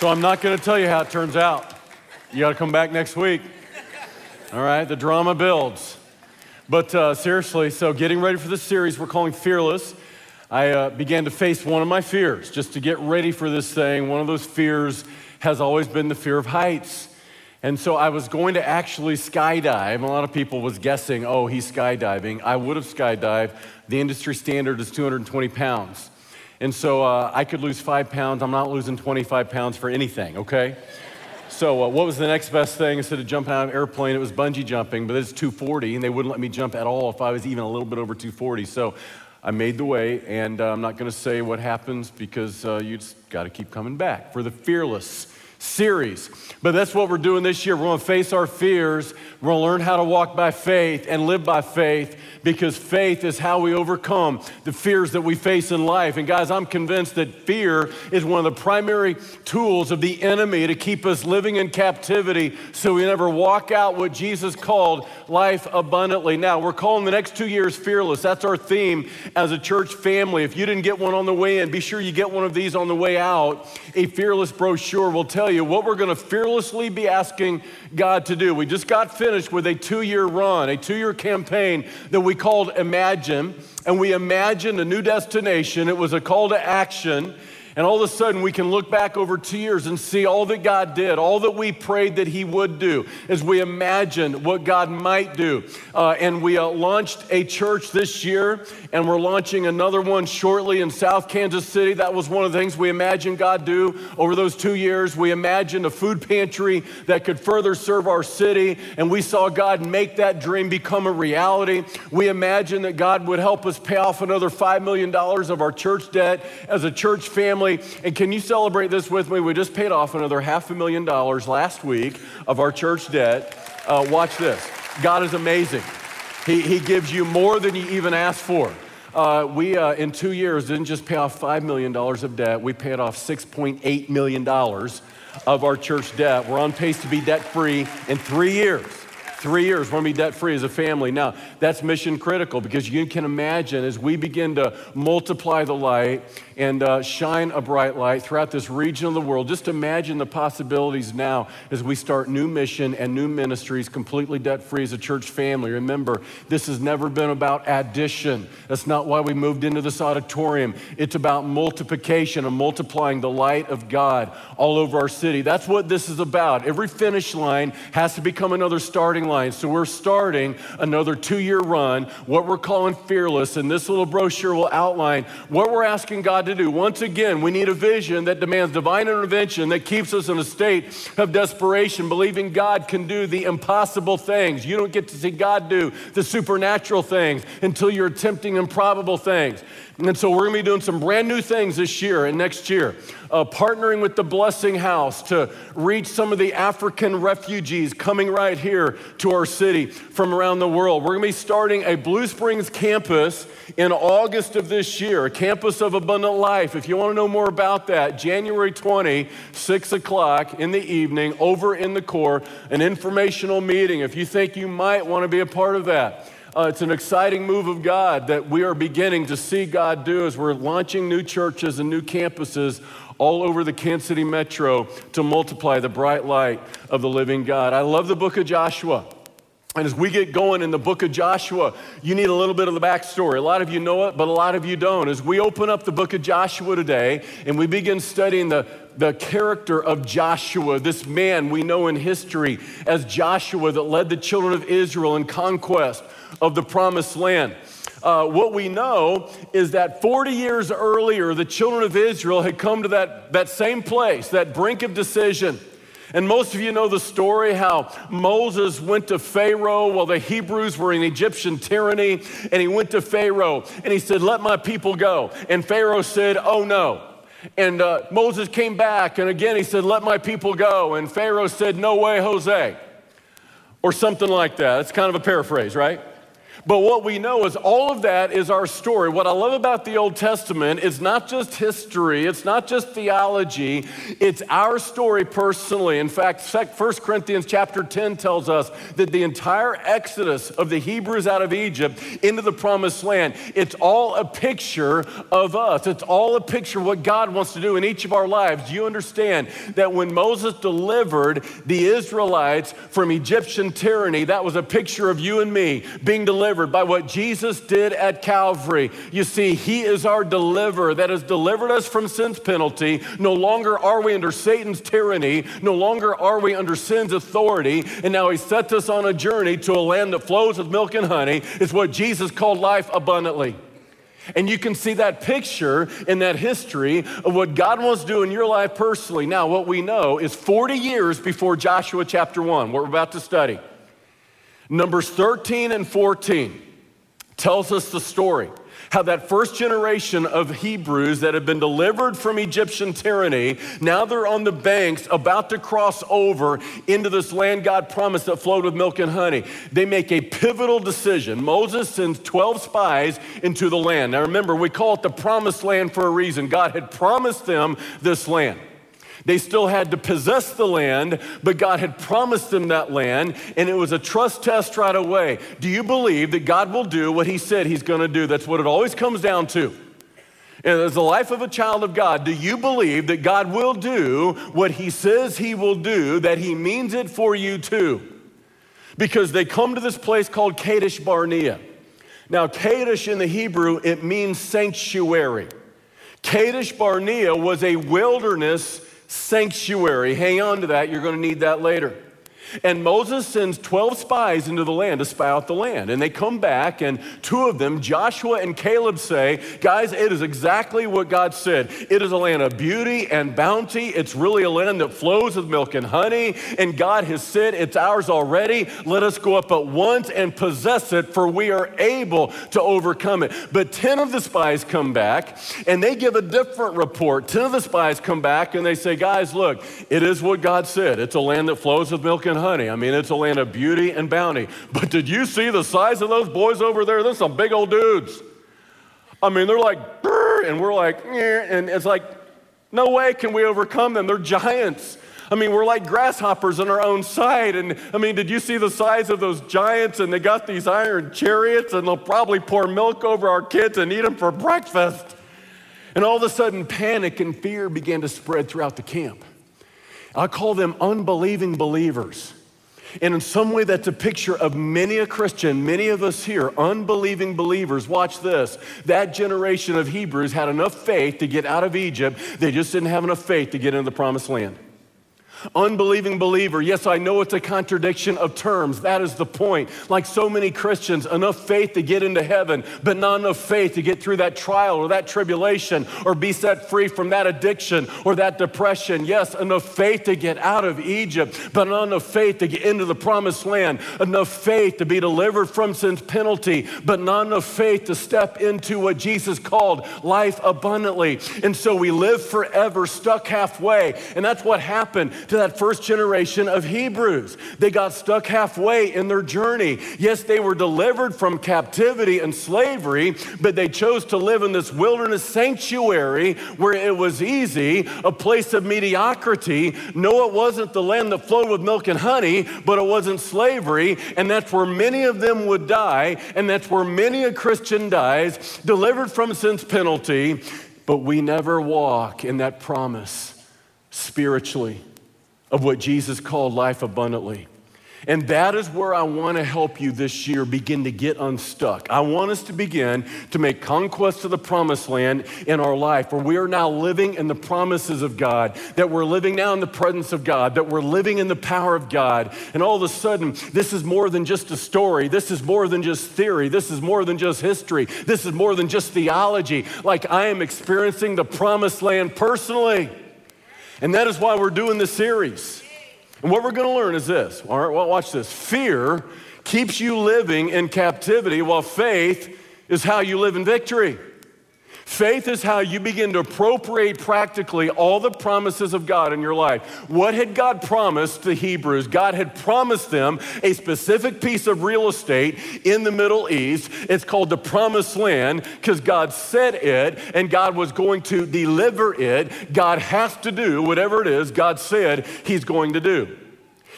So I'm not going to tell you how it turns out. You got to come back next week. All right, the drama builds. But uh, seriously, so getting ready for this series we're calling Fearless, I uh, began to face one of my fears just to get ready for this thing. One of those fears has always been the fear of heights. And so I was going to actually skydive. A lot of people was guessing, oh, he's skydiving. I would have skydived. The industry standard is 220 pounds. And so uh, I could lose five pounds. I'm not losing 25 pounds for anything, okay? So, uh, what was the next best thing? Instead of jumping out of an airplane, it was bungee jumping, but it's 240, and they wouldn't let me jump at all if I was even a little bit over 240. So, I made the way, and uh, I'm not going to say what happens because uh, you just got to keep coming back for the fearless series. But that's what we're doing this year. We're going to face our fears. We're going to learn how to walk by faith and live by faith because faith is how we overcome the fears that we face in life. And guys, I'm convinced that fear is one of the primary tools of the enemy to keep us living in captivity so we never walk out what Jesus called life abundantly. Now, we're calling the next two years fearless. That's our theme as a church family. If you didn't get one on the way in, be sure you get one of these on the way out. A fearless brochure will tell you what we're going to fearlessly be asking God to do. We just got finished with a two year run, a two year campaign that we called Imagine, and we imagined a new destination. It was a call to action. And all of a sudden, we can look back over two years and see all that God did, all that we prayed that He would do, as we imagined what God might do. Uh, and we uh, launched a church this year, and we're launching another one shortly in South Kansas City. That was one of the things we imagined God do over those two years. We imagined a food pantry that could further serve our city, and we saw God make that dream become a reality. We imagined that God would help us pay off another $5 million of our church debt as a church family family. And can you celebrate this with me? We just paid off another half a million dollars last week of our church debt. Uh, watch this God is amazing. He, he gives you more than you even ask for. Uh, we, uh, in two years, didn't just pay off $5 million of debt, we paid off $6.8 million of our church debt. We're on pace to be debt free in three years. Three years, we're gonna be debt free as a family. Now, that's mission critical because you can imagine as we begin to multiply the light and uh, shine a bright light throughout this region of the world. Just imagine the possibilities now as we start new mission and new ministries completely debt free as a church family. Remember, this has never been about addition. That's not why we moved into this auditorium. It's about multiplication and multiplying the light of God all over our city. That's what this is about. Every finish line has to become another starting line. So we're starting another two year run, what we're calling Fearless. And this little brochure will outline what we're asking God to do. Once again, we need a vision that demands divine intervention that keeps us in a state of desperation, believing God can do the impossible things. You don't get to see God do the supernatural things until you're attempting improbable things. And so we're gonna be doing some brand new things this year and next year uh, partnering with the Blessing House to reach some of the African refugees coming right here to our city from around the world. We're going to be starting a Blue Springs campus in August of this year, a campus of abundant life. If you want to know more about that, January 20, 6 o'clock in the evening, over in the core, an informational meeting. If you think you might want to be a part of that, uh, it's an exciting move of God that we are beginning to see God do as we're launching new churches and new campuses all over the Kansas City metro to multiply the bright light of the living God. I love the book of Joshua. And as we get going in the book of Joshua, you need a little bit of the backstory. A lot of you know it, but a lot of you don't. As we open up the book of Joshua today and we begin studying the, the character of Joshua, this man we know in history as Joshua that led the children of Israel in conquest of the promised land uh, what we know is that 40 years earlier, the children of Israel had come to that, that same place, that brink of decision. And most of you know the story how Moses went to Pharaoh while the Hebrews were in Egyptian tyranny. And he went to Pharaoh and he said, Let my people go. And Pharaoh said, Oh no. And uh, Moses came back and again he said, Let my people go. And Pharaoh said, No way, Jose. Or something like that. It's kind of a paraphrase, right? But what we know is all of that is our story. What I love about the Old Testament is not just history, it's not just theology, it's our story personally. In fact, 1 Corinthians chapter 10 tells us that the entire exodus of the Hebrews out of Egypt into the promised land, it's all a picture of us. It's all a picture of what God wants to do in each of our lives. You understand that when Moses delivered the Israelites from Egyptian tyranny, that was a picture of you and me being delivered delivered by what Jesus did at Calvary. You see, He is our deliverer that has delivered us from sin's penalty. No longer are we under Satan's tyranny, no longer are we under sin's authority, and now He sets us on a journey to a land that flows with milk and honey. It's what Jesus called life abundantly. And you can see that picture in that history of what God wants to do in your life personally. Now, what we know is 40 years before Joshua chapter 1, what we're about to study. Numbers 13 and 14 tells us the story how that first generation of Hebrews that had been delivered from Egyptian tyranny, now they're on the banks about to cross over into this land God promised that flowed with milk and honey. They make a pivotal decision. Moses sends 12 spies into the land. Now remember, we call it the promised land for a reason. God had promised them this land. They still had to possess the land, but God had promised them that land, and it was a trust test right away. Do you believe that God will do what He said He's going to do? That's what it always comes down to. And as the life of a child of God, do you believe that God will do what He says He will do, that He means it for you too? Because they come to this place called Kadesh Barnea. Now, Kadesh in the Hebrew, it means sanctuary. Kadesh Barnea was a wilderness sanctuary. Hang on to that, you're going to need that later. And Moses sends 12 spies into the land to spy out the land. And they come back, and two of them, Joshua and Caleb, say, Guys, it is exactly what God said. It is a land of beauty and bounty. It's really a land that flows with milk and honey. And God has said, It's ours already. Let us go up at once and possess it, for we are able to overcome it. But 10 of the spies come back, and they give a different report. 10 of the spies come back, and they say, Guys, look, it is what God said. It's a land that flows with milk and honey honey. I mean, it's a land of beauty and bounty. But did you see the size of those boys over there? They're some big old dudes. I mean, they're like, and we're like, and it's like, no way can we overcome them. They're giants. I mean, we're like grasshoppers in our own sight. And I mean, did you see the size of those giants? And they got these iron chariots, and they'll probably pour milk over our kids and eat them for breakfast. And all of a sudden, panic and fear began to spread throughout the camp. I call them unbelieving believers. And in some way, that's a picture of many a Christian, many of us here, unbelieving believers. Watch this. That generation of Hebrews had enough faith to get out of Egypt, they just didn't have enough faith to get into the promised land. Unbelieving believer, yes, I know it's a contradiction of terms. That is the point. Like so many Christians, enough faith to get into heaven, but not enough faith to get through that trial or that tribulation or be set free from that addiction or that depression. Yes, enough faith to get out of Egypt, but not enough faith to get into the promised land. Enough faith to be delivered from sin's penalty, but not enough faith to step into what Jesus called life abundantly. And so we live forever stuck halfway. And that's what happened to that first generation of Hebrews. They got stuck halfway in their journey. Yes, they were delivered from captivity and slavery, but they chose to live in this wilderness sanctuary where it was easy, a place of mediocrity. No, it wasn't the land that flowed with milk and honey, but it wasn't slavery. And that's where many of them would die. And that's where many a Christian dies, delivered from sin's penalty. But we never walk in that promise spiritually of what Jesus called life abundantly. And that is where I want to help you this year begin to get unstuck. I want us to begin to make conquest of the promised land in our life, where we are now living in the promises of God, that we're living now in the presence of God, that we're living in the power of God. And all of a sudden, this is more than just a story. This is more than just theory. This is more than just history. This is more than just theology. Like I am experiencing the promised land personally. And that is why we're doing this series. And what we're going to learn is this. All right, well, watch this. Fear keeps you living in captivity, while faith is how you live in victory. Faith is how you begin to appropriate practically all the promises of God in your life. What had God promised the Hebrews? God had promised them a specific piece of real estate in the Middle East. It's called the Promised Land because God said it and God was going to deliver it. God has to do whatever it is God said He's going to do.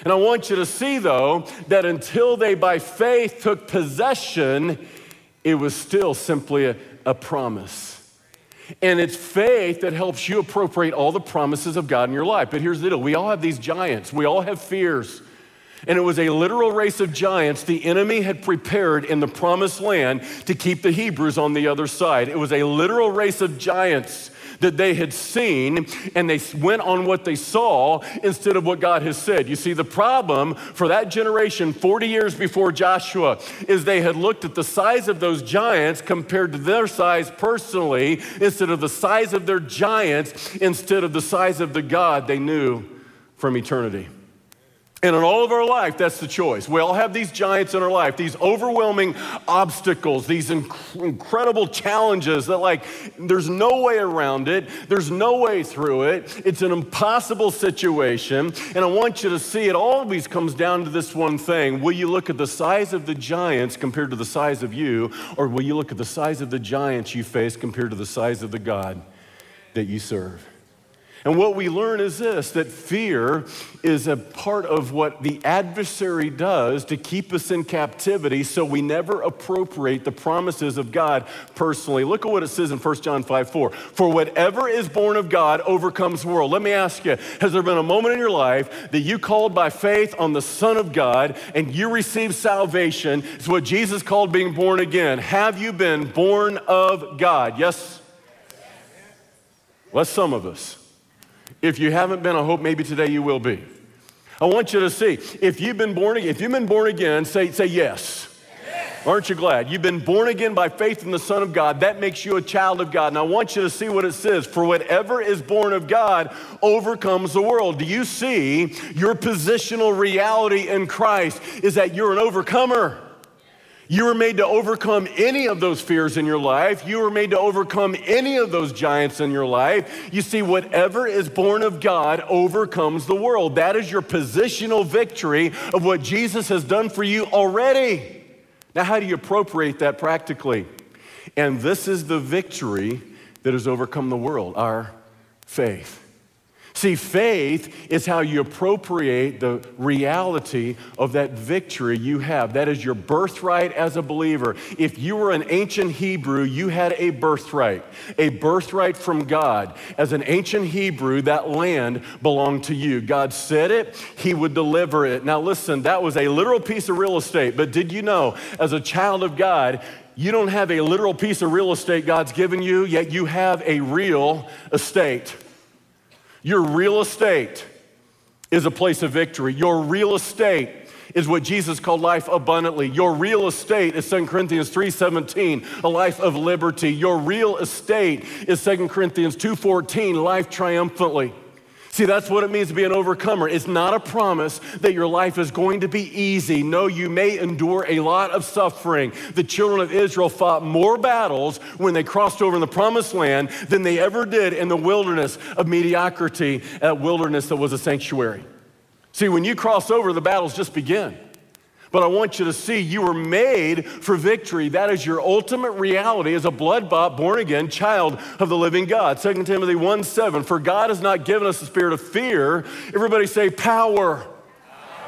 And I want you to see, though, that until they by faith took possession, it was still simply a, a promise. And it's faith that helps you appropriate all the promises of God in your life. But here's the deal we all have these giants, we all have fears. And it was a literal race of giants the enemy had prepared in the promised land to keep the Hebrews on the other side. It was a literal race of giants that they had seen and they went on what they saw instead of what God has said. You see, the problem for that generation 40 years before Joshua is they had looked at the size of those giants compared to their size personally instead of the size of their giants instead of the size of the God they knew from eternity. And in all of our life, that's the choice. We all have these giants in our life, these overwhelming obstacles, these inc- incredible challenges that, like, there's no way around it, there's no way through it. It's an impossible situation. And I want you to see it always comes down to this one thing Will you look at the size of the giants compared to the size of you, or will you look at the size of the giants you face compared to the size of the God that you serve? And what we learn is this that fear is a part of what the adversary does to keep us in captivity so we never appropriate the promises of God personally. Look at what it says in 1 John 5 4. For whatever is born of God overcomes the world. Let me ask you, has there been a moment in your life that you called by faith on the Son of God and you received salvation? It's what Jesus called being born again. Have you been born of God? Yes? Well, some of us. If you haven't been, I hope maybe today you will be. I want you to see if you've been born again, if you've been born again, say, say yes. yes. Aren't you glad? You've been born again by faith in the Son of God. That makes you a child of God. And I want you to see what it says. For whatever is born of God overcomes the world. Do you see your positional reality in Christ is that you're an overcomer? You were made to overcome any of those fears in your life. You were made to overcome any of those giants in your life. You see, whatever is born of God overcomes the world. That is your positional victory of what Jesus has done for you already. Now, how do you appropriate that practically? And this is the victory that has overcome the world our faith. See, faith is how you appropriate the reality of that victory you have. That is your birthright as a believer. If you were an ancient Hebrew, you had a birthright, a birthright from God. As an ancient Hebrew, that land belonged to you. God said it, He would deliver it. Now, listen, that was a literal piece of real estate, but did you know, as a child of God, you don't have a literal piece of real estate God's given you, yet you have a real estate. Your real estate is a place of victory. Your real estate is what Jesus called life abundantly. Your real estate is 2 Corinthians 3:17, a life of liberty. Your real estate is 2 Corinthians 2:14, life triumphantly. See, that's what it means to be an overcomer. It's not a promise that your life is going to be easy. No, you may endure a lot of suffering. The children of Israel fought more battles when they crossed over in the promised land than they ever did in the wilderness of mediocrity, a wilderness that was a sanctuary. See, when you cross over, the battles just begin. But I want you to see you were made for victory. That is your ultimate reality as a blood bought, born again child of the living God. 2 Timothy 1 7. For God has not given us a spirit of fear. Everybody say power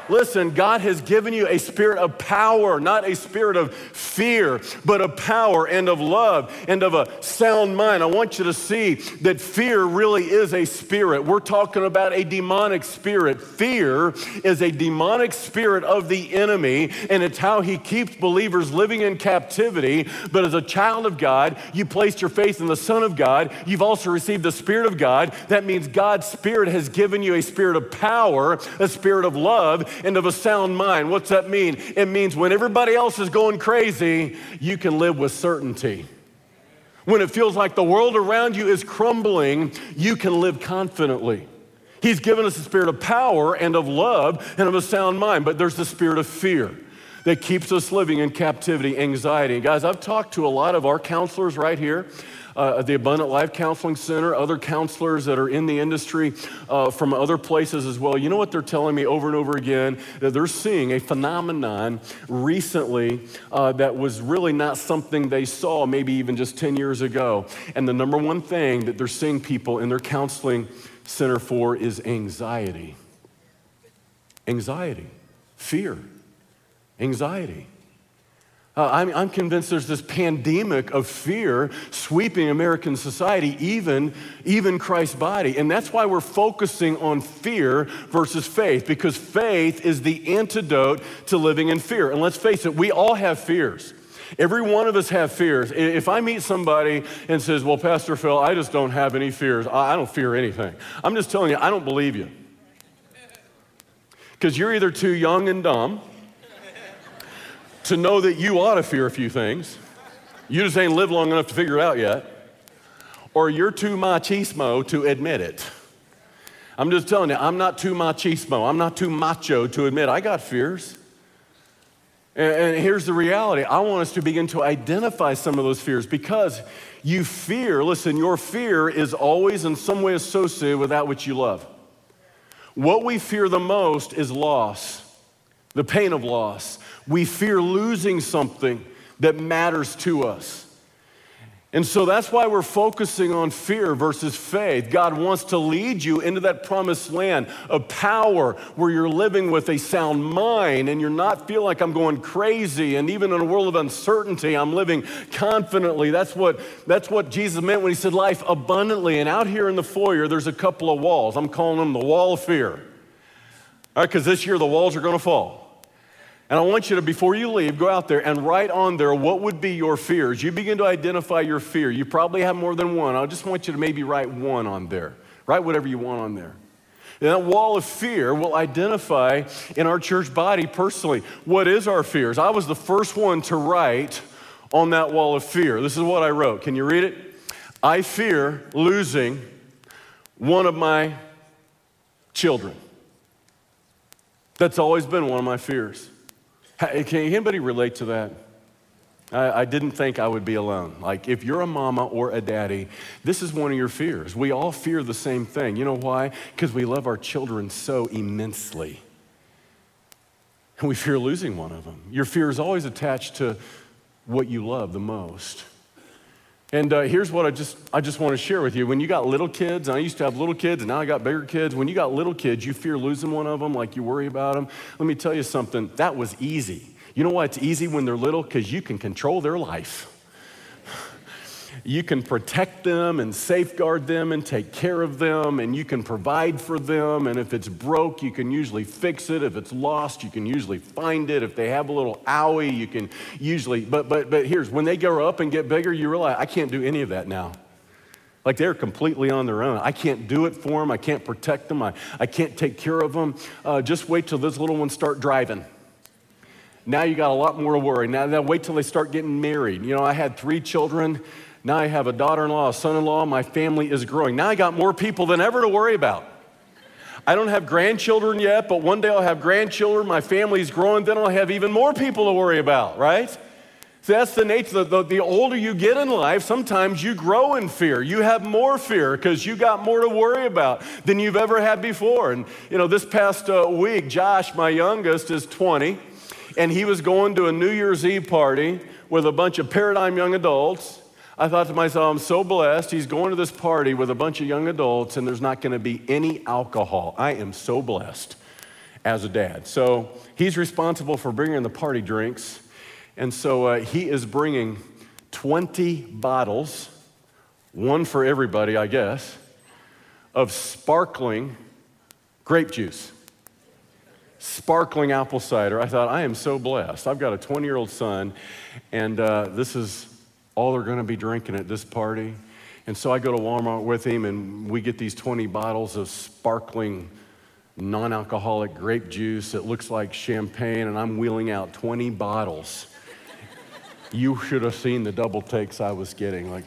Listen, God has given you a spirit of power, not a spirit of fear, but of power and of love and of a sound mind. I want you to see that fear really is a spirit. We're talking about a demonic spirit. Fear is a demonic spirit of the enemy, and it's how he keeps believers living in captivity. But as a child of God, you placed your faith in the Son of God. You've also received the Spirit of God. That means God's Spirit has given you a spirit of power, a spirit of love, and of a sound mind. What's that mean? It means when everybody else is going crazy, you can live with certainty. When it feels like the world around you is crumbling, you can live confidently. He's given us a spirit of power and of love and of a sound mind, but there's the spirit of fear that keeps us living in captivity, anxiety. Guys, I've talked to a lot of our counselors right here uh, the Abundant Life Counseling Center, other counselors that are in the industry uh, from other places as well. You know what they're telling me over and over again? That they're seeing a phenomenon recently uh, that was really not something they saw maybe even just 10 years ago. And the number one thing that they're seeing people in their counseling center for is anxiety. Anxiety, fear, anxiety. Uh, I'm, I'm, convinced there's this pandemic of fear sweeping American society, even, even Christ's body. And that's why we're focusing on fear versus faith, because faith is the antidote to living in fear. And let's face it, we all have fears. Every one of us have fears. If I meet somebody and says, Well, Pastor Phil, I just don't have any fears, I don't fear anything. I'm just telling you, I don't believe you. Because you're either too young and dumb to know that you ought to fear a few things. You just ain't lived long enough to figure it out yet. Or you're too machismo to admit it. I'm just telling you, I'm not too machismo. I'm not too macho to admit I got fears. And, and here's the reality I want us to begin to identify some of those fears because you fear, listen, your fear is always in some way associated with that which you love. What we fear the most is loss, the pain of loss. We fear losing something that matters to us. And so that's why we're focusing on fear versus faith. God wants to lead you into that promised land of power where you're living with a sound mind and you're not feel like I'm going crazy. And even in a world of uncertainty, I'm living confidently. That's what, that's what Jesus meant when he said life abundantly. And out here in the foyer, there's a couple of walls. I'm calling them the wall of fear. All right, because this year the walls are going to fall. And I want you to, before you leave, go out there and write on there what would be your fears. You begin to identify your fear. You probably have more than one. I just want you to maybe write one on there. Write whatever you want on there. And that wall of fear will identify in our church body personally what is our fears. I was the first one to write on that wall of fear. This is what I wrote. Can you read it? I fear losing one of my children. That's always been one of my fears. Can anybody relate to that? I, I, didn't think I would be alone. Like, if you're a mama or a daddy, this is one of your fears. We all fear the same thing. You know why? Because we love our children so immensely. And we fear losing one of them. Your fear is always attached to what you love the most. And uh, here's what I just, I just want to share with you. When you got little kids, and I used to have little kids, and now I got bigger kids. When you got little kids, you fear losing one of them, like you worry about them. Let me tell you something, that was easy. You know why it's easy when they're little? Because you can control their life you can protect them and safeguard them and take care of them and you can provide for them. And if it's broke, you can usually fix it. If it's lost, you can usually find it. If they have a little owie, you can usually, but, but, but here's when they grow up and get bigger, you realize I can't do any of that now. Like they're completely on their own. I can't do it for them. I can't protect them. I, I can't take care of them. Uh, just wait till those little ones start driving. Now you got a lot more to worry. Now, now wait till they start getting married. You know, I had three children. Now I have a daughter in law, a son in law. My family is growing. Now I got more people than ever to worry about. I don't have grandchildren yet, but one day I'll have grandchildren. My family's growing. Then I'll have even more people to worry about, right? So that's the nature. The, the, the, older you get in life, sometimes you grow in fear. You have more fear because you got more to worry about than you've ever had before. And, you know, this past uh, week, Josh, my youngest, is 20, and he was going to a New Year's Eve party with a bunch of paradigm young adults. I thought to myself, I'm so blessed. He's going to this party with a bunch of young adults, and there's not going to be any alcohol. I am so blessed as a dad. So he's responsible for bringing the party drinks. And so uh, he is bringing 20 bottles, one for everybody, I guess, of sparkling grape juice. Sparkling apple cider. I thought, I am so blessed. I've got a 20 year old son, and uh, this is all they're going to be drinking at this party. And so I go to Walmart with him, and we get these 20 bottles of sparkling, non alcoholic grape juice. that looks like champagne, and I'm wheeling out 20 bottles. you should have seen the double takes I was getting. Like,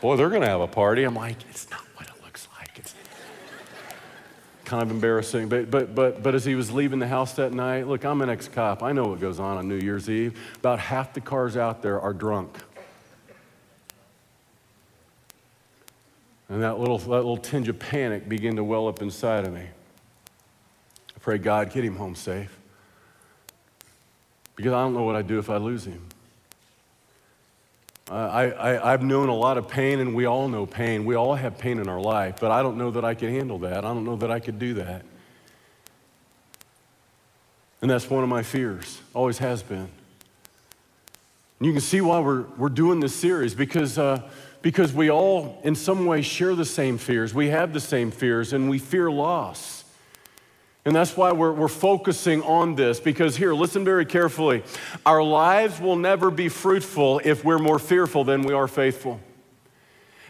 boy, they're going to have a party. I'm like, it's not kind of embarrassing. But, but, but, but as he was leaving the house that night, look, I'm an ex cop. I know what goes on on New Year's Eve. About half the cars out there are drunk. And that little, that little tinge of panic began to well up inside of me. I pray, God, get him home safe. Because I don't know what I'd do if I lose him. I, I, I've known a lot of pain, and we all know pain. We all have pain in our life, but I don't know that I could handle that. I don't know that I could do that. And that's one of my fears, always has been. And you can see why we're, we're doing this series because, uh, because we all, in some way, share the same fears. We have the same fears, and we fear loss. And that's why we're, we're focusing on this because here, listen very carefully. Our lives will never be fruitful if we're more fearful than we are faithful.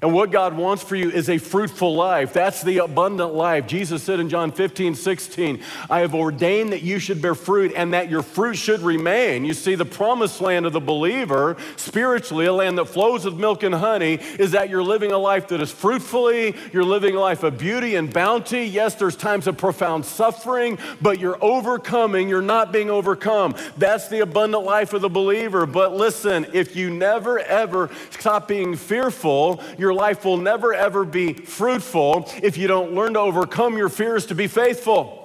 And what God wants for you is a fruitful life. That's the abundant life. Jesus said in John 15, 16, I have ordained that you should bear fruit and that your fruit should remain. You see, the promised land of the believer, spiritually, a land that flows with milk and honey, is that you're living a life that is fruitfully, you're living a life of beauty and bounty. Yes, there's times of profound suffering, but you're overcoming, you're not being overcome. That's the abundant life of the believer. But listen, if you never ever stop being fearful, life will never ever be fruitful if you don't learn to overcome your fears to be faithful.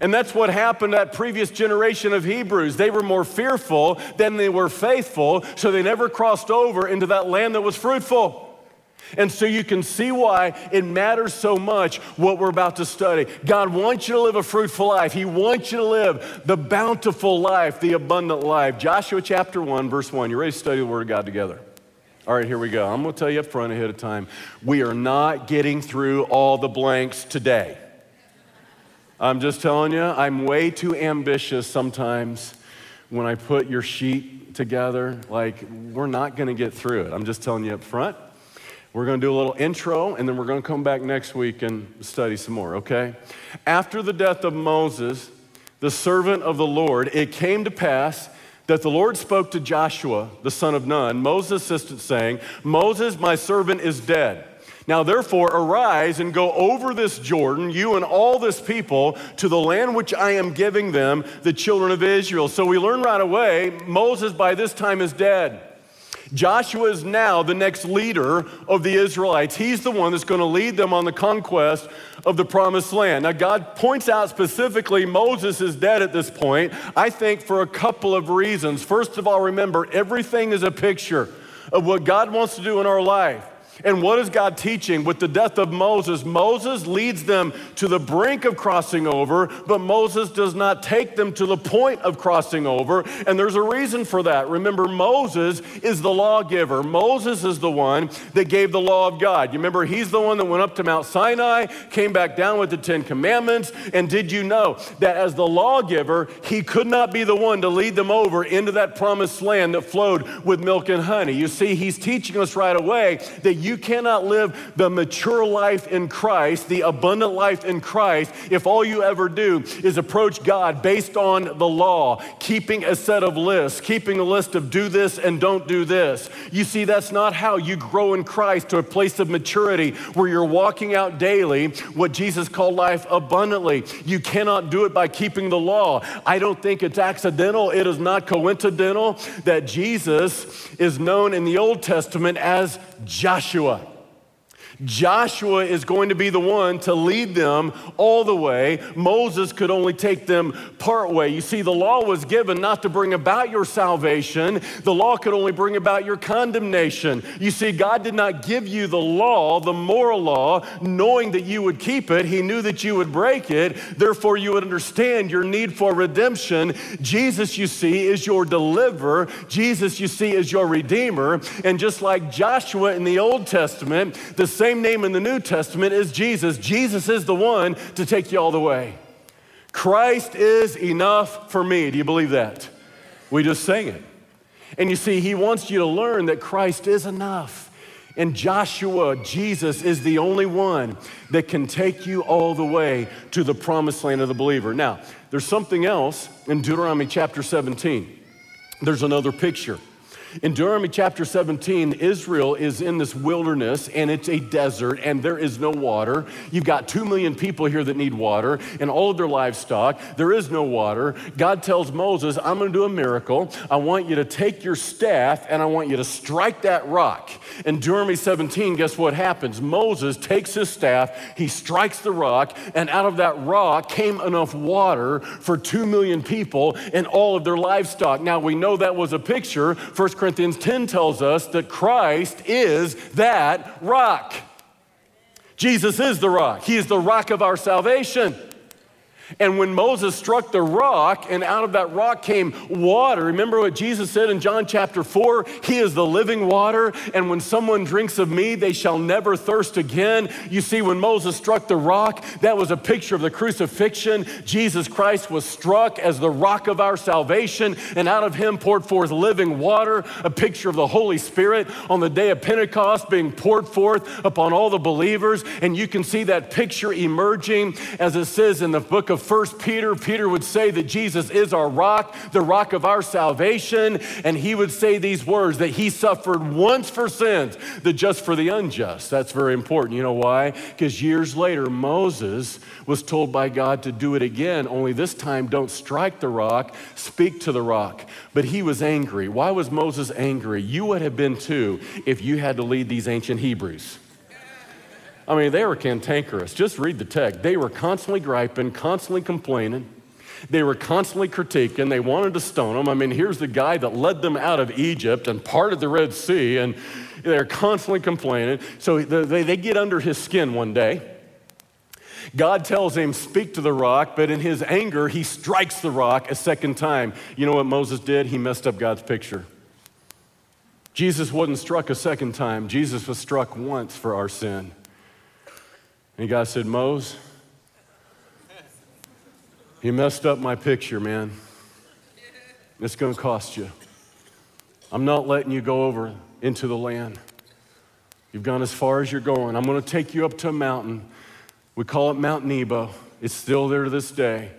And that's what happened to that previous generation of Hebrews. They were more fearful than they were faithful, so they never crossed over into that land that was fruitful. And so you can see why it matters so much what we're about to study. God wants you to live a fruitful life. He wants you to live the bountiful life, the abundant life. Joshua chapter 1, verse 1. You ready to study the Word of God together? All right, here we go. I'm going to tell you up front ahead of time. We are not getting through all the blanks today. I'm just telling you, I'm way too ambitious sometimes when I put your sheet together. Like, we're not going to get through it. I'm just telling you up front. We're going to do a little intro and then we're going to come back next week and study some more, okay? After the death of Moses, the servant of the Lord, it came to pass that the Lord spoke to Joshua, the son of Nun, Moses' assistant, saying, Moses, my servant, is dead. Now, therefore, arise and go over this Jordan, you and all this people, to the land which I am giving them, the children of Israel. So we learn right away Moses by this time is dead. Joshua is now the next leader of the Israelites. He's the one that's going to lead them on the conquest of the promised land. Now, God points out specifically Moses is dead at this point, I think for a couple of reasons. First of all, remember, everything is a picture of what God wants to do in our life. And what is God teaching? With the death of Moses, Moses leads them to the brink of crossing over, but Moses does not take them to the point of crossing over. And there's a reason for that. Remember, Moses is the lawgiver. Moses is the one that gave the law of God. You remember, he's the one that went up to Mount Sinai, came back down with the Ten Commandments. And did you know that as the lawgiver, he could not be the one to lead them over into that promised land that flowed with milk and honey? You see, he's teaching us right away that you you cannot live the mature life in Christ, the abundant life in Christ, if all you ever do is approach God based on the law, keeping a set of lists, keeping a list of do this and don't do this. You see, that's not how you grow in Christ to a place of maturity where you're walking out daily what Jesus called life abundantly. You cannot do it by keeping the law. I don't think it's accidental, it is not coincidental that Jesus is known in the Old Testament as Joshua. Joshua is going to be the one to lead them all the way. Moses could only take them part way. You see, the law was given not to bring about your salvation, the law could only bring about your condemnation. You see, God did not give you the law, the moral law, knowing that you would keep it. He knew that you would break it. Therefore, you would understand your need for redemption. Jesus, you see, is your deliverer. Jesus, you see, is your redeemer. And just like Joshua in the Old Testament, the same same name in the New Testament is Jesus. Jesus is the one to take you all the way. Christ is enough for me. Do you believe that? We just sang it. And you see, he wants you to learn that Christ is enough. And Joshua, Jesus, is the only one that can take you all the way to the promised land of the believer. Now, there's something else in Deuteronomy chapter 17. There's another picture. In Deuteronomy chapter 17, Israel is in this wilderness and it's a desert and there is no water. You've got two million people here that need water and all of their livestock. There is no water. God tells Moses, I'm going to do a miracle. I want you to take your staff and I want you to strike that rock. In Deuteronomy 17, guess what happens? Moses takes his staff, he strikes the rock, and out of that rock came enough water for two million people and all of their livestock. Now we know that was a picture. First Corinthians 10 tells us that Christ is that rock. Jesus is the rock. He is the rock of our salvation. And when Moses struck the rock, and out of that rock came water, remember what Jesus said in John chapter 4? He is the living water, and when someone drinks of me, they shall never thirst again. You see, when Moses struck the rock, that was a picture of the crucifixion. Jesus Christ was struck as the rock of our salvation, and out of him poured forth living water, a picture of the Holy Spirit on the day of Pentecost being poured forth upon all the believers. And you can see that picture emerging as it says in the book of First Peter, Peter would say that Jesus is our rock, the rock of our salvation, and he would say these words that he suffered once for sins, the just for the unjust. That's very important. You know why? Because years later, Moses was told by God to do it again, only this time don't strike the rock, speak to the rock. But he was angry. Why was Moses angry? You would have been too if you had to lead these ancient Hebrews. I mean, they were cantankerous. Just read the text. They were constantly griping, constantly complaining. They were constantly critiquing. They wanted to stone him. I mean, here's the guy that led them out of Egypt and parted the Red Sea, and they're constantly complaining. So they, they get under his skin one day. God tells him, Speak to the rock, but in his anger, he strikes the rock a second time. You know what Moses did? He messed up God's picture. Jesus wasn't struck a second time, Jesus was struck once for our sin. And God said, Mose, you messed up my picture, man. It's going to cost you. I'm not letting you go over into the land. You've gone as far as you're going. I'm going to take you up to a mountain. We call it Mount Nebo. It's still there to this day.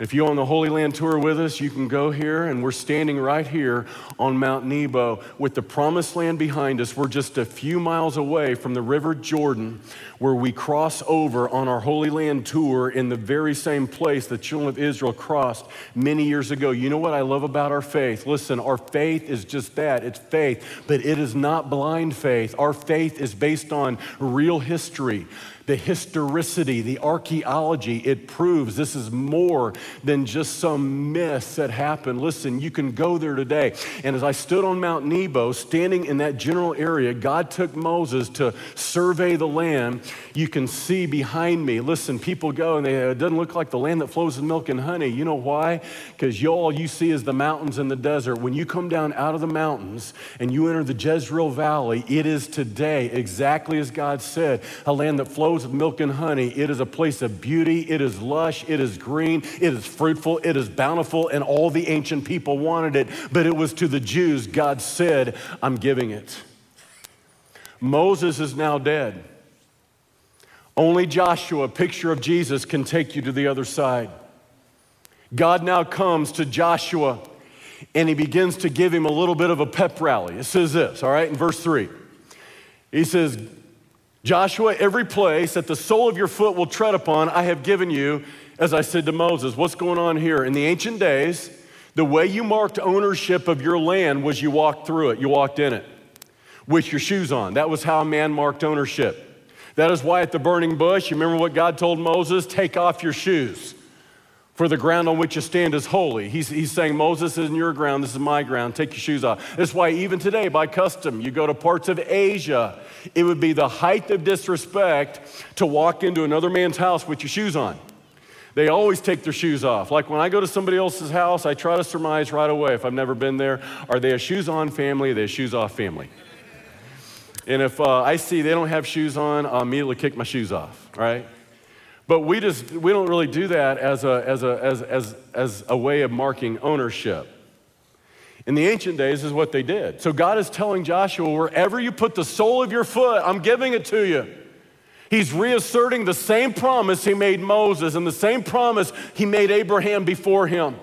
If you're on the Holy Land tour with us, you can go here, and we're standing right here on Mount Nebo with the promised land behind us. We're just a few miles away from the River Jordan, where we cross over on our Holy Land tour in the very same place the children of Israel crossed many years ago. You know what I love about our faith? Listen, our faith is just that it's faith, but it is not blind faith. Our faith is based on real history the historicity, the archaeology, it proves this is more than just some myth that happened. Listen, you can go there today. And as I stood on Mount Nebo, standing in that general area, God took Moses to survey the land. You can see behind me, listen, people go and they, it doesn't look like the land that flows with milk and honey. You know why? Because you all you see is the mountains and the desert. When you come down out of the mountains and you enter the Jezreel Valley, it is today, exactly as God said, a land that flows with milk and honey. It is a place of beauty. It is lush. It is green. It is fruitful. It is bountiful. And all the ancient people wanted it. But it was to the Jews, God said, I'm giving it. Moses is now dead. Only Joshua, picture of Jesus, can take you to the other side. God now comes to Joshua and he begins to give him a little bit of a pep rally. It says this, all right, in verse 3. He says, Joshua, every place that the sole of your foot will tread upon, I have given you, as I said to Moses. What's going on here? In the ancient days, the way you marked ownership of your land was you walked through it, you walked in it with your shoes on. That was how a man marked ownership. That is why at the burning bush, you remember what God told Moses? Take off your shoes for the ground on which you stand is holy. He's, he's saying, Moses isn't your ground, this is my ground. Take your shoes off. That's why, even today, by custom, you go to parts of Asia, it would be the height of disrespect to walk into another man's house with your shoes on. They always take their shoes off. Like when I go to somebody else's house, I try to surmise right away if I've never been there are they a shoes on family? Are they a shoes off family? And if uh, I see they don't have shoes on, I'll immediately kick my shoes off, right? But we just we don't really do that as a, as a, as, as, as a way of marking ownership. In the ancient days is what they did. So God is telling Joshua, wherever you put the sole of your foot, I'm giving it to you. He's reasserting the same promise he made Moses and the same promise he made Abraham before him.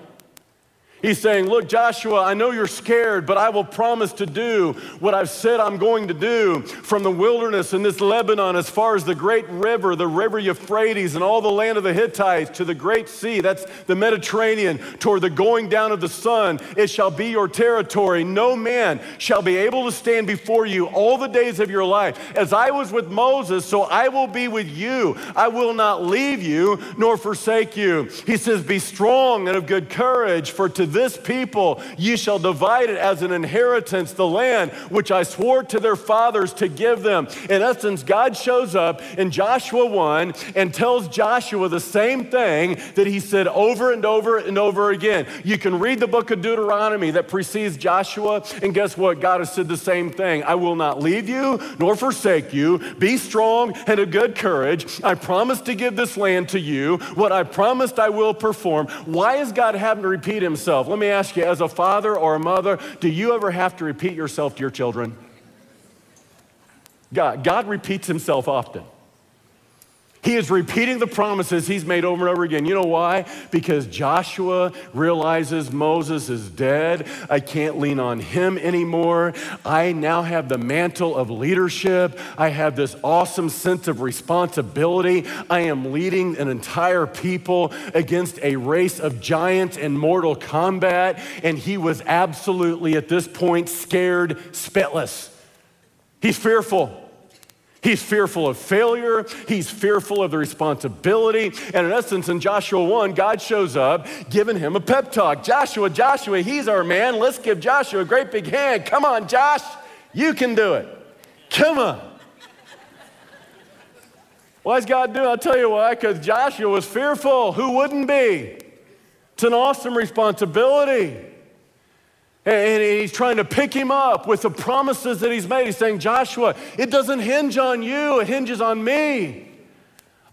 He's saying, Look, Joshua, I know you're scared, but I will promise to do what I've said I'm going to do from the wilderness in this Lebanon, as far as the great river, the river Euphrates, and all the land of the Hittites to the great sea. That's the Mediterranean, toward the going down of the sun. It shall be your territory. No man shall be able to stand before you all the days of your life. As I was with Moses, so I will be with you. I will not leave you nor forsake you. He says, Be strong and of good courage, for to this people ye shall divide it as an inheritance, the land which I swore to their fathers to give them. In essence, God shows up in Joshua 1 and tells Joshua the same thing that he said over and over and over again. You can read the book of Deuteronomy that precedes Joshua, and guess what? God has said the same thing I will not leave you nor forsake you. Be strong and of good courage. I promise to give this land to you. What I promised, I will perform. Why is God having to repeat himself? Yourself. Let me ask you, as a father or a mother, do you ever have to repeat yourself to your children? God, God repeats himself often. He is repeating the promises he's made over and over again. You know why? Because Joshua realizes Moses is dead. I can't lean on him anymore. I now have the mantle of leadership. I have this awesome sense of responsibility. I am leading an entire people against a race of giants in mortal combat. And he was absolutely, at this point, scared, spitless. He's fearful. He's fearful of failure. He's fearful of the responsibility. And in essence, in Joshua 1, God shows up giving him a pep talk. Joshua, Joshua, he's our man. Let's give Joshua a great big hand. Come on, Josh, you can do it. Come on. Why is God doing? I'll tell you why. Because Joshua was fearful. Who wouldn't be? It's an awesome responsibility. And he's trying to pick him up with the promises that he's made. He's saying, Joshua, it doesn't hinge on you, it hinges on me.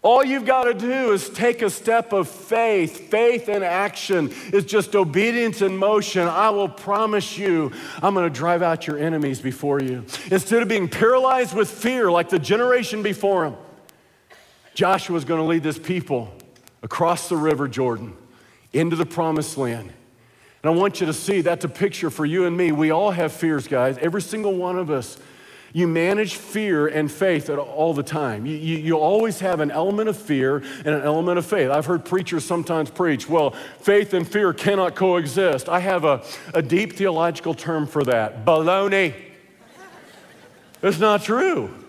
All you've got to do is take a step of faith. Faith in action is just obedience in motion. I will promise you, I'm going to drive out your enemies before you. Instead of being paralyzed with fear like the generation before him, Joshua is going to lead this people across the river Jordan into the promised land. And I want you to see that's a picture for you and me. We all have fears, guys, every single one of us. You manage fear and faith all the time. You, you, you, always have an element of fear and an element of faith. I've heard preachers sometimes preach, well, faith and fear cannot coexist. I have a, a deep theological term for that baloney. It's not true.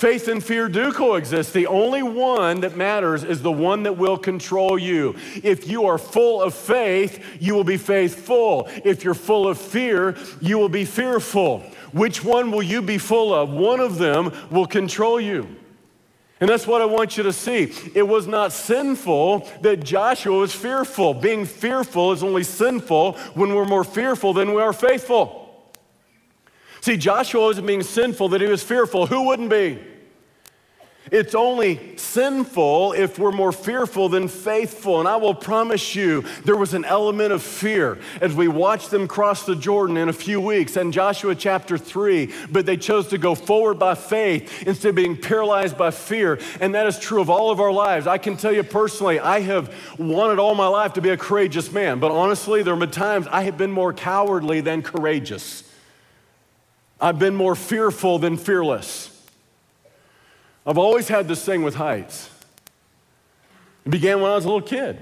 Faith and fear do coexist. The only one that matters is the one that will control you. If you are full of faith, you will be faithful. If you're full of fear, you will be fearful. Which one will you be full of? One of them will control you. And that's what I want you to see. It was not sinful that Joshua was fearful. Being fearful is only sinful when we're more fearful than we are faithful. See, Joshua wasn't being sinful that he was fearful. Who wouldn't be? It's only sinful if we're more fearful than faithful. And I will promise you, there was an element of fear as we watched them cross the Jordan in a few weeks in Joshua chapter 3. But they chose to go forward by faith instead of being paralyzed by fear. And that is true of all of our lives. I can tell you personally, I have wanted all my life to be a courageous man. But honestly, there have been times I have been more cowardly than courageous. I've been more fearful than fearless. I've always had this thing with heights. It began when I was a little kid.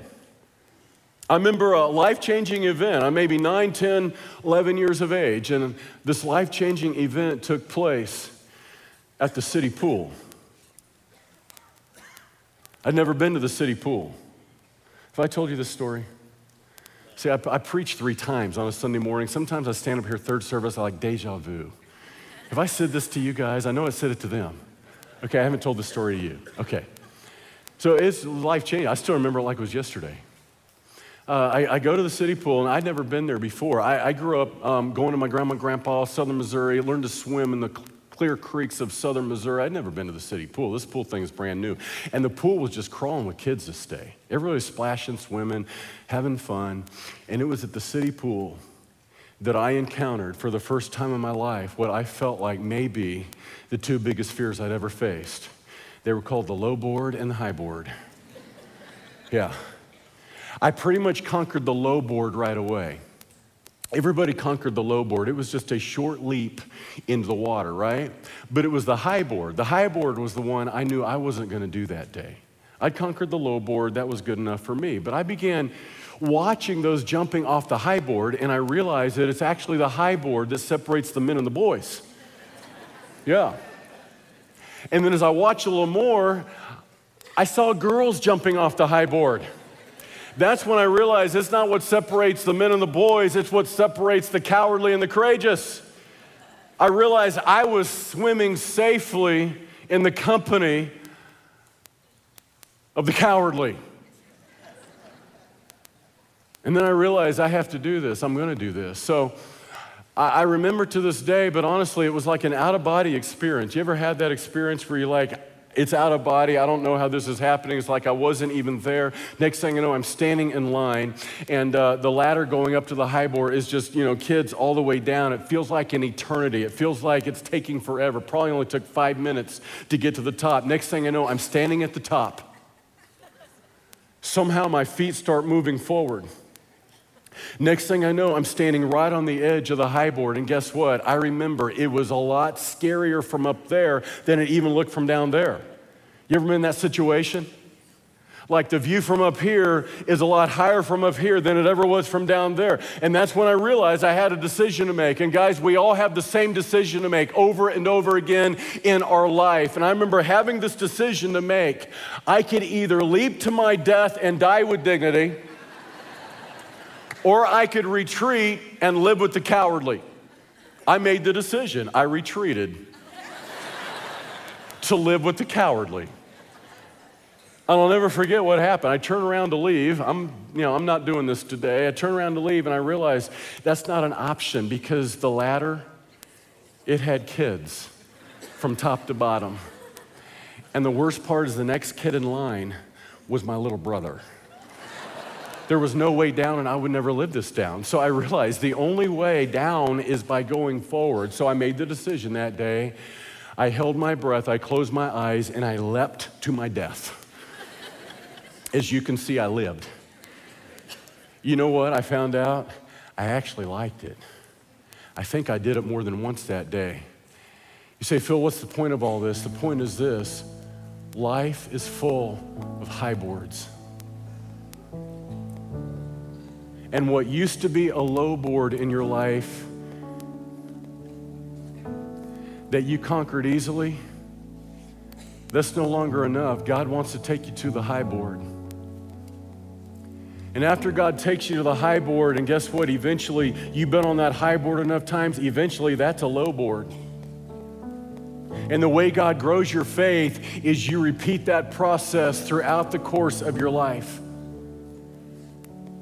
I remember a life changing event. I'm maybe 9, 10, 11 years of age, and this life changing event took place at the city pool. I'd never been to the city pool. Have I told you this story? See, I, I preach three times on a Sunday morning. Sometimes I stand up here, third service, I like deja vu. If I said this to you guys? I know I said it to them. Okay, I haven't told the story to you. Okay. So it's life changing. I still remember it like it was yesterday. Uh, I, I, go to the city pool, and I'd never been there before. I, I grew up um, going to my grandma and grandpa, southern Missouri, learned to swim in the clear creeks of southern Missouri. I'd never been to the city pool. This pool thing is brand new. And the pool was just crawling with kids to day. Everybody was splashing, swimming, having fun. And it was at the city pool that I encountered for the first time in my life what I felt like may be the two biggest fears I'd ever faced. They were called the low board and the high board. Yeah. I pretty much conquered the low board right away. Everybody conquered the low board. It was just a short leap into the water, right? But it was the high board. The high board was the one I knew I wasn't going to do that day. I conquered the low board. That was good enough for me. But I began watching those jumping off the high board, and I realized that it's actually the high board that separates the men and the boys. Yeah. And then as I watched a little more, I saw girls jumping off the high board. That's when I realized it's not what separates the men and the boys, it's what separates the cowardly and the courageous. I realized I was swimming safely in the company of the cowardly. And then I realized I have to do this. I'm going to do this. So I, remember to this day, but honestly, it was like an out of body experience. You ever had that experience where you're like, it's out of body. I don't know how this is happening. It's like I wasn't even there. Next thing you know, I'm standing in line, and uh, the ladder going up to the high board is just, you know, kids all the way down. It feels like an eternity. It feels like it's taking forever. Probably only took five minutes to get to the top. Next thing I know, I'm standing at the top. Somehow my feet start moving forward. Next thing I know, I'm standing right on the edge of the high board, and guess what? I remember it was a lot scarier from up there than it even looked from down there. You ever been in that situation? Like the view from up here is a lot higher from up here than it ever was from down there. And that's when I realized I had a decision to make. And guys, we all have the same decision to make over and over again in our life. And I remember having this decision to make. I could either leap to my death and die with dignity or I could retreat and live with the cowardly. I made the decision. I retreated to live with the cowardly. And I'll never forget what happened. I turn around to leave. I'm, you know, I'm not doing this today. I turn around to leave and I realize that's not an option because the ladder, it had kids from top to bottom. And the worst part is the next kid in line was my little brother there was no way down and I would never live this down. So I realized the only way down is by going forward. So I made the decision that day. I held my breath, I closed my eyes, and I leapt to my death. As you can see, I lived. You know what? I found out I actually liked it. I think I did it more than once that day. You say, Phil, what's the point of all this? The point is this life is full of high boards. and what used to be a low board in your life that you conquered easily, that's no longer enough. God wants to take you to the high board. And after God takes you to the high board, and guess what? Eventually, you've been on that high board enough times, eventually, that's a low board. And the way God grows your faith is you repeat that process throughout the course of your life.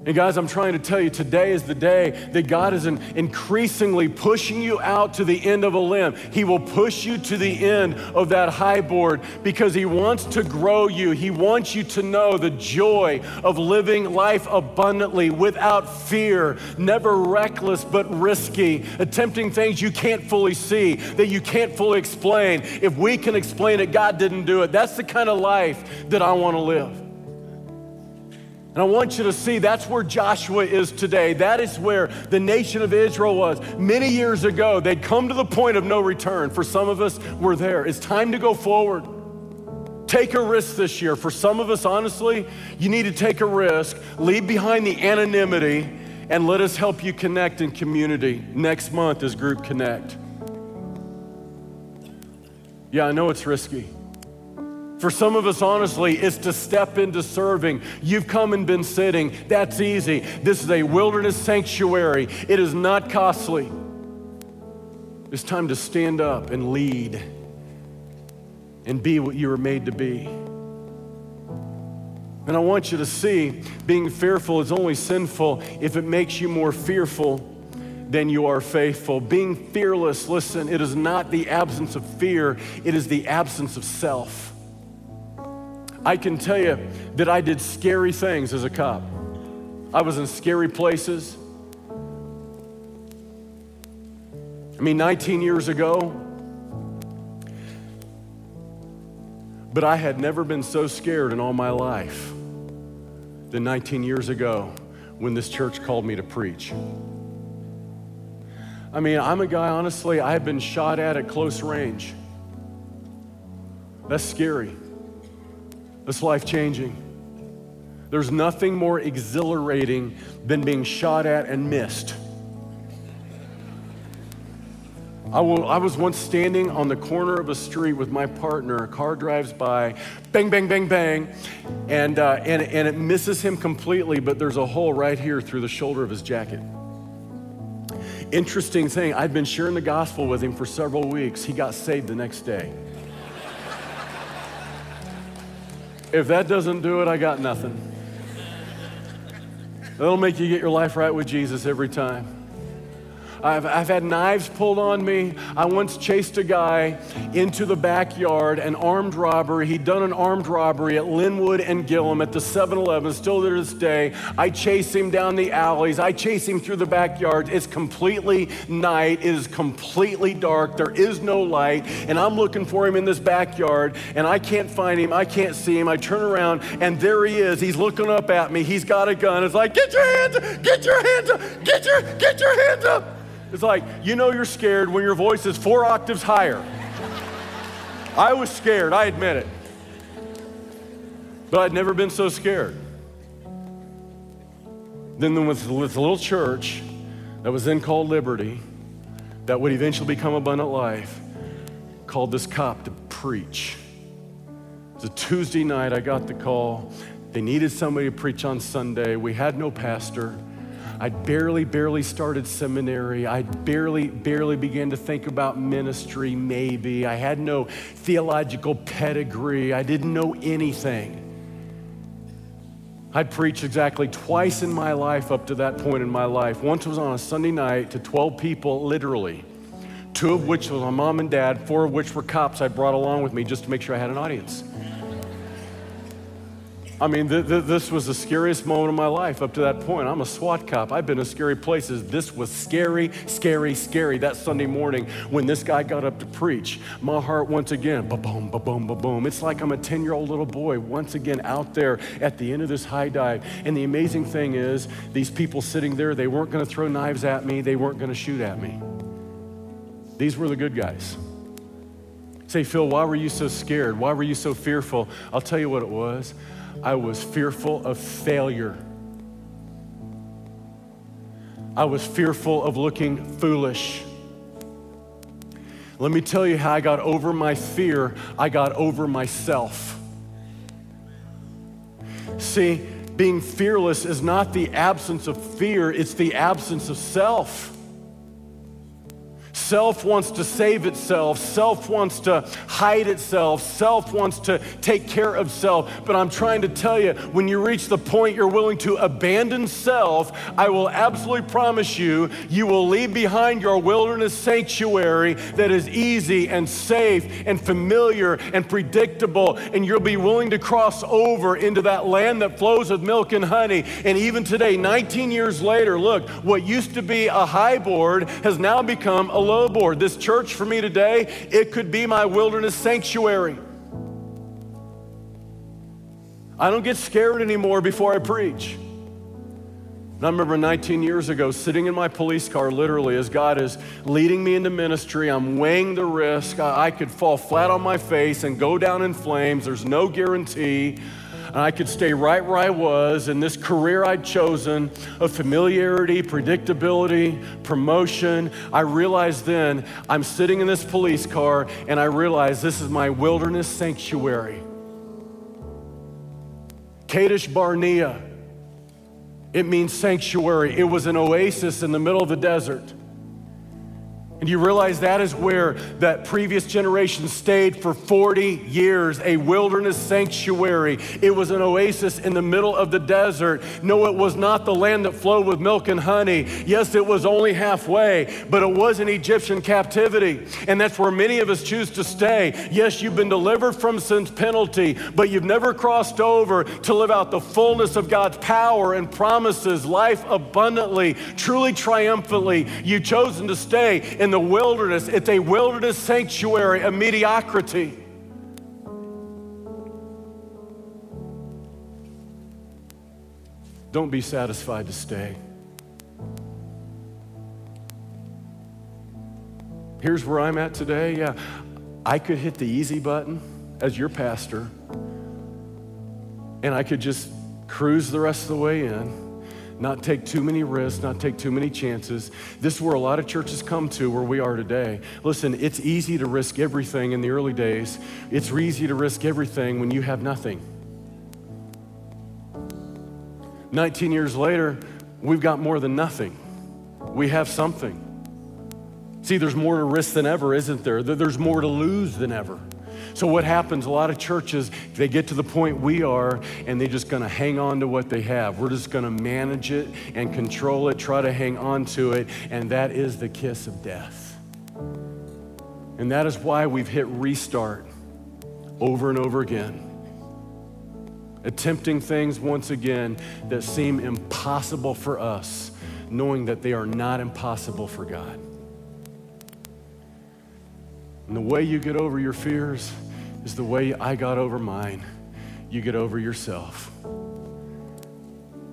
And guys, I'm trying to tell you today is the day that God is increasingly pushing you out to the end of a limb. He will push you to the end of that high board because He wants to grow you. He wants you to know the joy of living life abundantly without fear, never reckless but risky, attempting things you can't fully see, that you can't fully explain. If we can explain it, God didn't do it. That's the kind of life that I want to live. And I want you to see that's where Joshua is today. That is where the nation of Israel was. Many years ago, they'd come to the point of no return. For some of us, we're there. It's time to go forward. Take a risk this year. For some of us, honestly, you need to take a risk, leave behind the anonymity, and let us help you connect in community. Next month is Group Connect. Yeah, I know it's risky. For some of us, honestly, it's to step into serving. You've come and been sitting. That's easy. This is a wilderness sanctuary, it is not costly. It's time to stand up and lead and be what you were made to be. And I want you to see being fearful is only sinful if it makes you more fearful than you are faithful. Being fearless, listen, it is not the absence of fear, it is the absence of self. I can tell you that I did scary things as a cop. I was in scary places. I mean, 19 years ago, but I had never been so scared in all my life than 19 years ago when this church called me to preach. I mean, I'm a guy, honestly, I've been shot at at close range. That's scary. That's life changing. There's nothing more exhilarating than being shot at and missed. I, will, I was once standing on the corner of a street with my partner. A car drives by, bang, bang, bang, bang, and, uh, and, and it misses him completely, but there's a hole right here through the shoulder of his jacket. Interesting thing, I'd been sharing the gospel with him for several weeks. He got saved the next day. If that doesn't do it, I got nothing. That'll make you get your life right with Jesus every time. I've, I've had knives pulled on me. I once chased a guy into the backyard, an armed robbery. He'd done an armed robbery at Linwood and Gillham at the 7 Eleven, still there to this day. I chase him down the alleys. I chase him through the backyard. It's completely night. It is completely dark. There is no light. And I'm looking for him in this backyard, and I can't find him. I can't see him. I turn around, and there he is. He's looking up at me. He's got a gun. It's like, get your hands up, get your hands up, get your, get your hands up. It's like, you know, you're scared when your voice is four octaves higher. I was scared, I admit it. But I'd never been so scared. Then with, a little church that was then called Liberty, that would eventually become Abundant Life, called this cop to preach. It was a Tuesday night, I got the call. They needed somebody to preach on Sunday. We had no pastor. I barely, barely started seminary. I barely, barely began to think about ministry, maybe. I had no theological pedigree. I didn't know anything. I'd preached exactly twice in my life up to that point in my life. Once was on a Sunday night to 12 people, literally. Two of which was my mom and dad, four of which were cops I brought along with me just to make sure I had an audience. I mean, th- th- this was the scariest moment of my life up to that point. I'm a SWAT cop. I've been in scary places. This was scary, scary, scary. That Sunday morning when this guy got up to preach, my heart once again, ba boom, ba boom, ba boom. It's like I'm a 10 year old little boy once again out there at the end of this high dive. And the amazing thing is, these people sitting there, they weren't going to throw knives at me, they weren't going to shoot at me. These were the good guys. Say, Phil, why were you so scared? Why were you so fearful? I'll tell you what it was. I was fearful of failure. I was fearful of looking foolish. Let me tell you how I got over my fear. I got over myself. See, being fearless is not the absence of fear, it's the absence of self. Self wants to save itself. Self wants to hide itself. Self wants to take care of self. But I'm trying to tell you, when you reach the point you're willing to abandon self, I will absolutely promise you, you will leave behind your wilderness sanctuary that is easy and safe and familiar and predictable. And you'll be willing to cross over into that land that flows with milk and honey. And even today, 19 years later, look, what used to be a high board has now become a low This church for me today, it could be my wilderness sanctuary. I don't get scared anymore before I preach. And I remember 19 years ago sitting in my police car, literally, as God is leading me into ministry. I'm weighing the risk. I, I could fall flat on my face and go down in flames. There's no guarantee and I could stay right where I was in this career I'd chosen of familiarity, predictability, promotion. I realized then I'm sitting in this police car and I realize this is my wilderness sanctuary. Kadesh Barnea, it means sanctuary. It was an oasis in the middle of the desert. And you realize that is where that previous generation stayed for 40 years, a wilderness sanctuary. It was an oasis in the middle of the desert. No, it was not the land that flowed with milk and honey. Yes, it was only halfway, but it was an Egyptian captivity. And that's where many of us choose to stay. Yes, you've been delivered from sin's penalty, but you've never crossed over to live out the fullness of God's power and promises, life abundantly, truly triumphantly. You've chosen to stay in the wilderness. It's a wilderness sanctuary, a mediocrity. Don't be satisfied to stay. Here's where I'm at today. Yeah, I could hit the easy button as your pastor, and I could just cruise the rest of the way in not take too many risks, not take too many chances. This is where a lot of churches come to where we are today. Listen, it's easy to risk everything in the early days, it's easy to risk everything when you have nothing. 19 years later, we've got more than nothing. We have something. See, there's more to risk than ever, isn't there? There's more to lose than ever. So, what happens? A lot of churches, they get to the point we are, and they're just gonna hang on to what they have. We're just gonna manage it and control it, try to hang on to it, and that is the kiss of death. And that is why we've hit restart over and over again. Attempting things once again that seem impossible for us, knowing that they are not impossible for God. And the way you get over your fears is the way I got over mine. You get over yourself.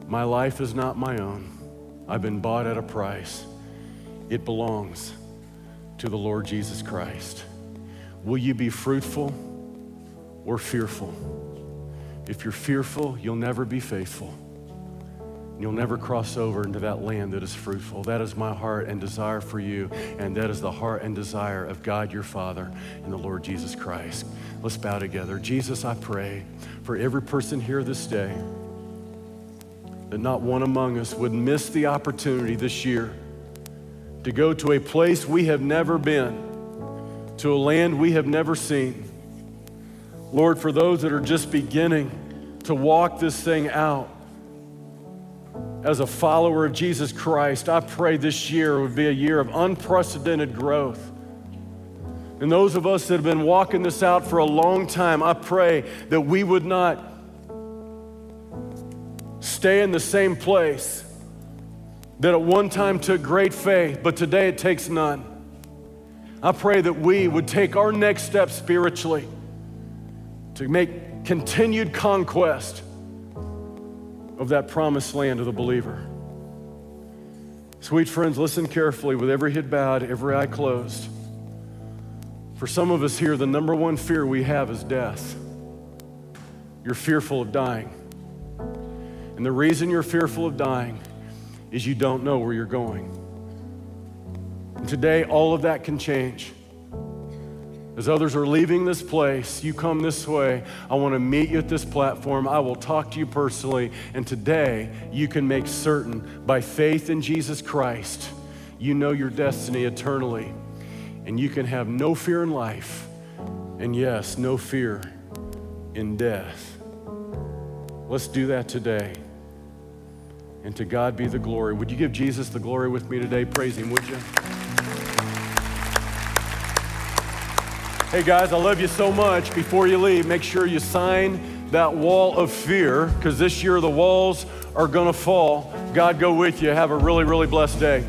My life is not my own. I've been bought at a price. It belongs to the Lord Jesus Christ. Will you be fruitful or fearful? If you're fearful, you'll never be faithful. You'll never cross over into that land that is fruitful. That is my heart and desire for you, and that is the heart and desire of God your Father and the Lord Jesus Christ. Let's bow together. Jesus, I pray for every person here this day that not one among us would miss the opportunity this year to go to a place we have never been, to a land we have never seen. Lord, for those that are just beginning to walk this thing out, as a follower of Jesus Christ, I pray this year would be a year of unprecedented growth. And those of us that have been walking this out for a long time, I pray that we would not stay in the same place that at one time took great faith, but today it takes none. I pray that we would take our next step spiritually to make continued conquest of that promised land of the believer. Sweet friends, listen carefully with every head bowed, every eye closed. For some of us here, the number one fear we have is death. You're fearful of dying. And the reason you're fearful of dying is you don't know where you're going. And today, all of that can change. As others are leaving this place, you come this way. I want to meet you at this platform. I will talk to you personally. And today, you can make certain by faith in Jesus Christ, you know your destiny eternally. And you can have no fear in life. And yes, no fear in death. Let's do that today. And to God be the glory. Would you give Jesus the glory with me today? Praise Him, would you? Hey guys, I love you so much. Before you leave, make sure you sign that wall of fear because this year the walls are going to fall. God go with you. Have a really, really blessed day.